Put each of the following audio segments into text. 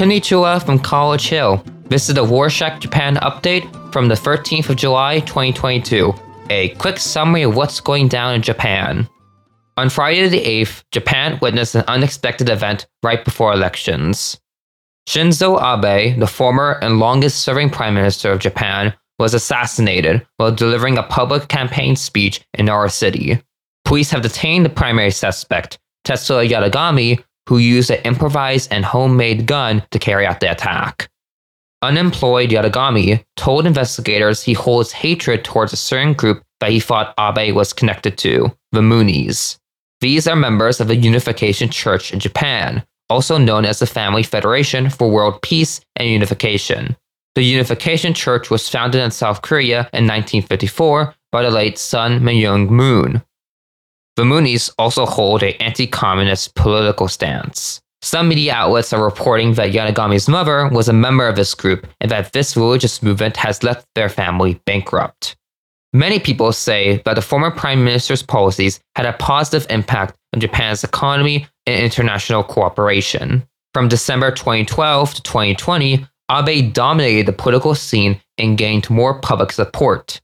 Konnichiwa from College Hill. This is the Rorshok Japan update from the 13th of July 2022. A quick summary of what's going down in Japan. On Friday the 8th, Japan witnessed an unexpected event right before elections. Shinzo Abe, the former and longest serving prime minister of Japan, was assassinated while delivering a public campaign speech in Nara City. Police have detained the primary suspect, Tetsuya Yatagami, who used an improvised and homemade gun to carry out the attack. Unemployed Yatagami told investigators he holds hatred towards a certain group that he thought Abe was connected to, the Moonies. These are members of the Unification Church in Japan, also known as the Family Federation for World Peace and Unification. The Unification Church was founded in South Korea in 1954 by the late Sun Myung Moon. The Moonies also hold an anti communist political stance. Some media outlets are reporting that Yatagami's mother was a member of this group and that this religious movement has left their family bankrupt. Many people say that the former prime minister's policies had a positive impact on Japan's economy and international cooperation. From December 2012 to 2020, Abe dominated the political scene and gained more public support.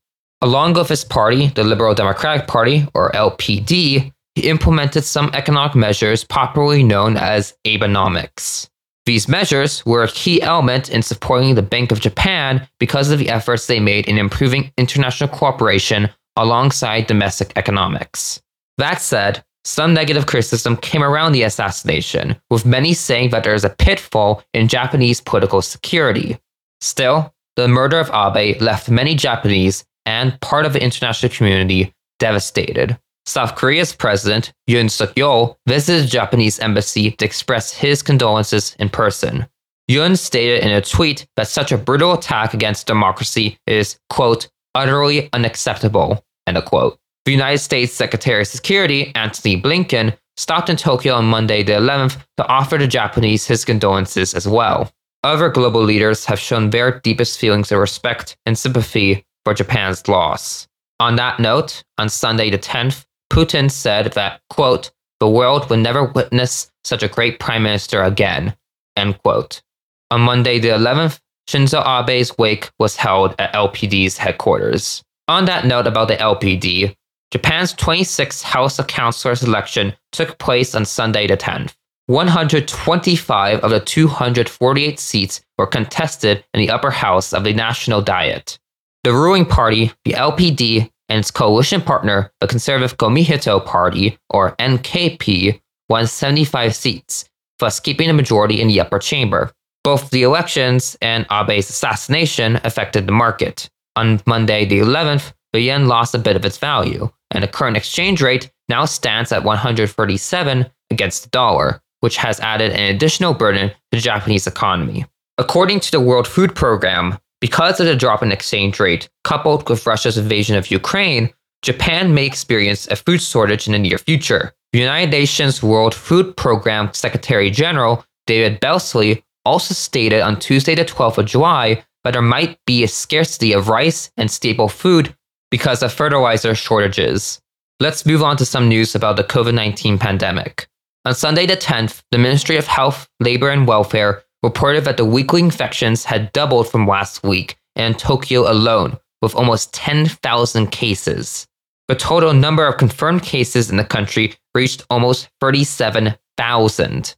Along with his party, the Liberal Democratic Party, or LPD, he implemented some economic measures popularly known as Abenomics. These measures were a key element in supporting the Bank of Japan because of the efforts they made in improving international cooperation alongside domestic economics. That said, some negative criticism came around the assassination, with many saying that there is a pitfall in Japanese political security. Still, the murder of Abe left many Japanese and part of the international community devastated. South Korea's president, Yoon Suk Yeol, visited the Japanese embassy to express his condolences in person. Yoon stated in a tweet that such a brutal attack against democracy is, quote, utterly unacceptable, end quote. The United States Secretary of Security, Antony Blinken, stopped in Tokyo on Monday the 11th to offer the Japanese his condolences as well. Other global leaders have shown their deepest feelings of respect and sympathy for Japan's loss. On that note, on Sunday the 10th, Putin said that, quote, the world will never witness such a great prime minister again, end quote. On Monday the 11th, Shinzo Abe's wake was held at LPD's headquarters. On that note about the LPD, Japan's 26th House of Councilors election took place on Sunday the 10th. 125 of the 248 seats were contested in the upper house of the National Diet. The ruling party, the LPD, and its coalition partner, the Conservative Komeito Party, or NKP, won 75 seats, thus keeping a majority in the upper chamber. Both the elections and Abe's assassination affected the market. On Monday, the 11th, the yen lost a bit of its value, and the current exchange rate now stands at 137 against the dollar, which has added an additional burden to the Japanese economy. According to the World Food Program, because of the drop in exchange rate, coupled with Russia's invasion of Ukraine, Japan may experience a food shortage in the near future. The United Nations World Food Program Secretary General David Beasley also stated on Tuesday, the 12th of July, that there might be a scarcity of rice and staple food because of fertilizer shortages. Let's move on to some news about the COVID 19 pandemic. On Sunday the 10th, the Ministry of Health, Labor and Welfare reported that the weekly infections had doubled from last week in Tokyo alone, with almost 10,000 cases. The total number of confirmed cases in the country reached almost 37,000.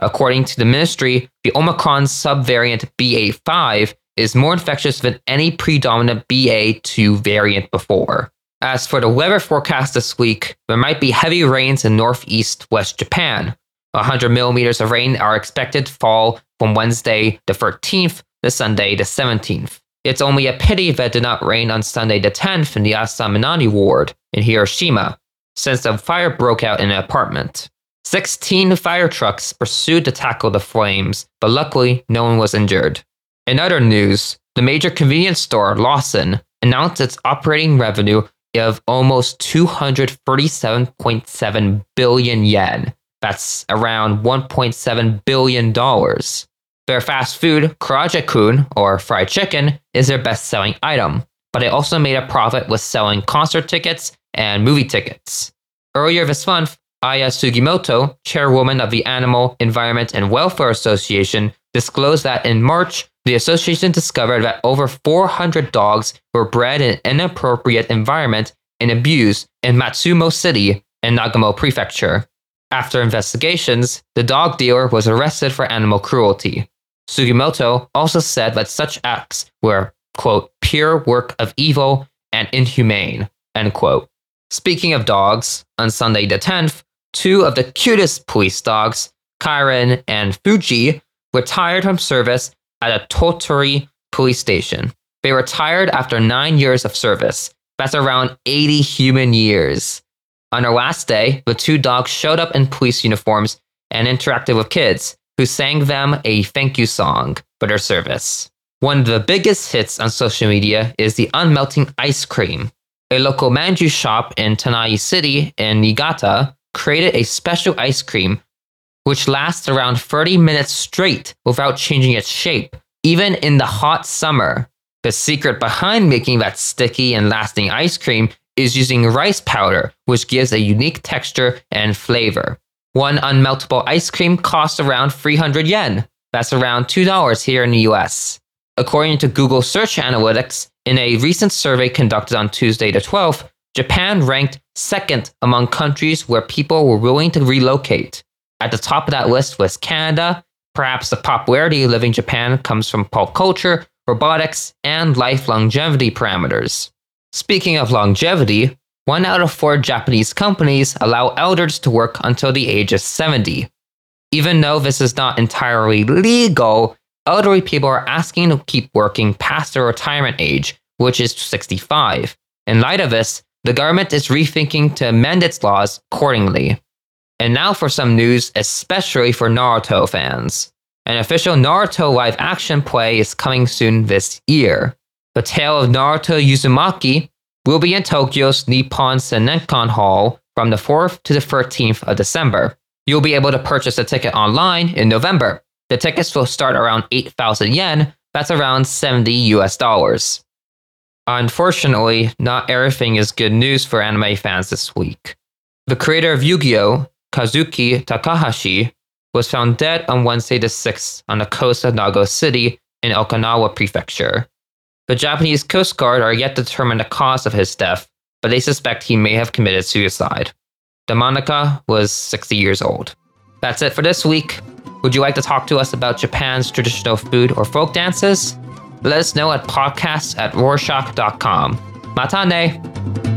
According to the ministry, the Omicron subvariant BA5 is more infectious than any predominant BA2 variant before. As for the weather forecast this week, there might be heavy rains in northeast West Japan. 100 millimeters of rain are expected to fall from Wednesday the 13th to Sunday the 17th. It's only a pity that it did not rain on Sunday the 10th in the Asaminami ward in Hiroshima, since a fire broke out in an apartment. 16 fire trucks pursued to tackle the flames, but luckily no one was injured. In other news, the major convenience store, Lawson, announced its operating revenue of almost 237.7 billion yen. That's around $1.7 billion. Their fast food, Karaage-kun, or fried chicken, is their best selling item, but they also made a profit with selling concert tickets and movie tickets. Earlier this month, Aya Sugimoto, chairwoman of the Animal, Environment, and Welfare Association, disclosed that in March, the association discovered that over 400 dogs were bred in an inappropriate environment and abused in Matsumo City in Nagano Prefecture. After investigations, the dog dealer was arrested for animal cruelty. Sugimoto also said that such acts were, quote, pure work of evil and inhumane, end quote. Speaking of dogs, on Sunday the 10th, two of the cutest police dogs, Karen and Fuji, retired from service at a Tottori police station. They retired after nine years of service. That's around 80 human years. On their last day, the two dogs showed up in police uniforms and interacted with kids, who sang them a thank you song for their service. One of the biggest hits on social media is the unmelting ice cream. A local manju shop in Tainai City in Niigata created a special ice cream which lasts around 30 minutes straight without changing its shape, even in the hot summer. The secret behind making that sticky and lasting ice cream is using rice powder, which gives a unique texture and flavor. One unmeltable ice cream costs around 300 yen. That's around $2 here in the US. According to Google Search Analytics, in a recent survey conducted on Tuesday the 12th, Japan ranked second among countries where people were willing to relocate. At the top of that list was Canada. Perhaps the popularity of living in Japan comes from pop culture, robotics, and life longevity parameters. Speaking of longevity, one out of four Japanese companies allow elders to work until the age of 70. Even though this is not entirely legal, elderly people are asking to keep working past their retirement age, which is 65. In light of this, the government is rethinking to amend its laws accordingly. And now for some news, especially for Naruto fans. An official Naruto live action play is coming soon this year. The tale of Naruto Uzumaki will be in Tokyo's Nippon Seinen Hall from the 4th to the 13th of December. You'll be able to purchase a ticket online in November. The tickets will start around 8,000 yen, that's around 70 US dollars. Unfortunately, not everything is good news for anime fans this week. The creator of Yu Gi Oh!, Kazuki Takahashi, was found dead on Wednesday the 6th on the coast of Nago City in Okinawa Prefecture. The Japanese Coast Guard are yet to determine the cause of his death, but they suspect he may have committed suicide. The mangaka was 60 years old. That's it for this week. Would you like to talk to us about Japan's traditional food or folk dances? Let us know at podcasts at rorshok.com. Matane!